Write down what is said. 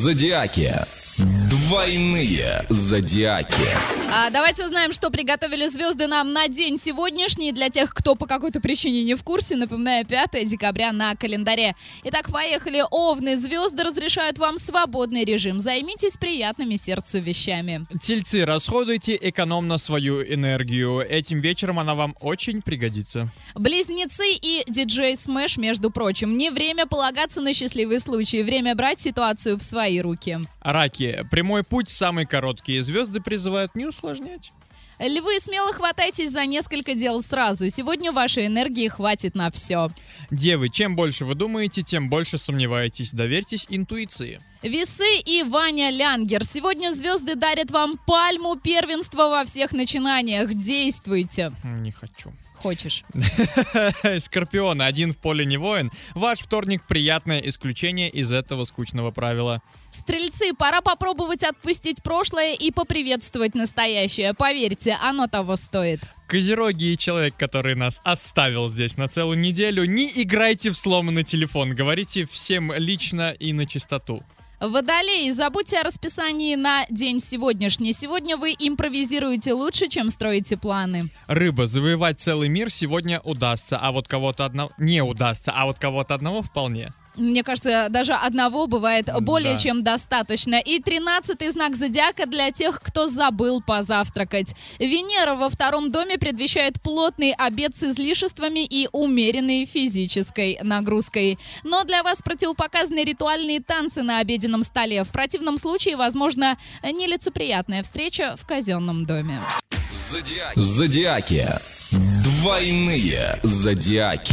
Зодиаки. Двойные зодиаки. А, давайте узнаем, что приготовили звезды нам на день сегодняшний. Для тех, кто по какой-то причине не в курсе, напоминаю, 5 декабря на календаре. Итак, поехали. Овны. Звезды разрешают вам свободный режим. Займитесь приятными сердцу вещами. Тельцы, расходуйте экономно свою энергию. Этим вечером она вам очень пригодится. Близнецы и диджей Смэш, между прочим. Не время полагаться на счастливый случай. Время брать ситуацию в свои руки. Раки, прямой путь самый короткий. Звезды призывают не усложнять. Львы, смело хватайтесь за несколько дел сразу. Сегодня вашей энергии хватит на все. Девы, чем больше вы думаете, тем больше сомневаетесь. Доверьтесь интуиции. Весы и Ваня Лянгер. Сегодня звезды дарят вам пальму первенства во всех начинаниях. Действуйте. Не хочу. Хочешь. Скорпионы, один в поле не воин. Ваш вторник приятное исключение из этого скучного правила. Стрельцы, пора попробовать отпустить прошлое и поприветствовать настоящее. Поверьте, оно того стоит. Козероги и человек, который нас оставил здесь на целую неделю, не играйте в сломанный телефон. Говорите всем лично и на чистоту. Водолеи, забудьте о расписании на день сегодняшний. Сегодня вы импровизируете лучше, чем строите планы. Рыба, завоевать целый мир сегодня удастся, а вот кого-то одного не удастся, а вот кого-то одного вполне. Мне кажется, даже одного бывает более Да. чем достаточно. И тринадцатый знак зодиака для тех, кто забыл позавтракать. Венера во втором доме предвещает плотный обед с излишествами и умеренной физической нагрузкой. Но для вас противопоказаны ритуальные танцы на обеденном столе. В противном случае, возможно, нелицеприятная встреча в казенном доме. Зодиаки. Зодиаки. Двойные зодиаки.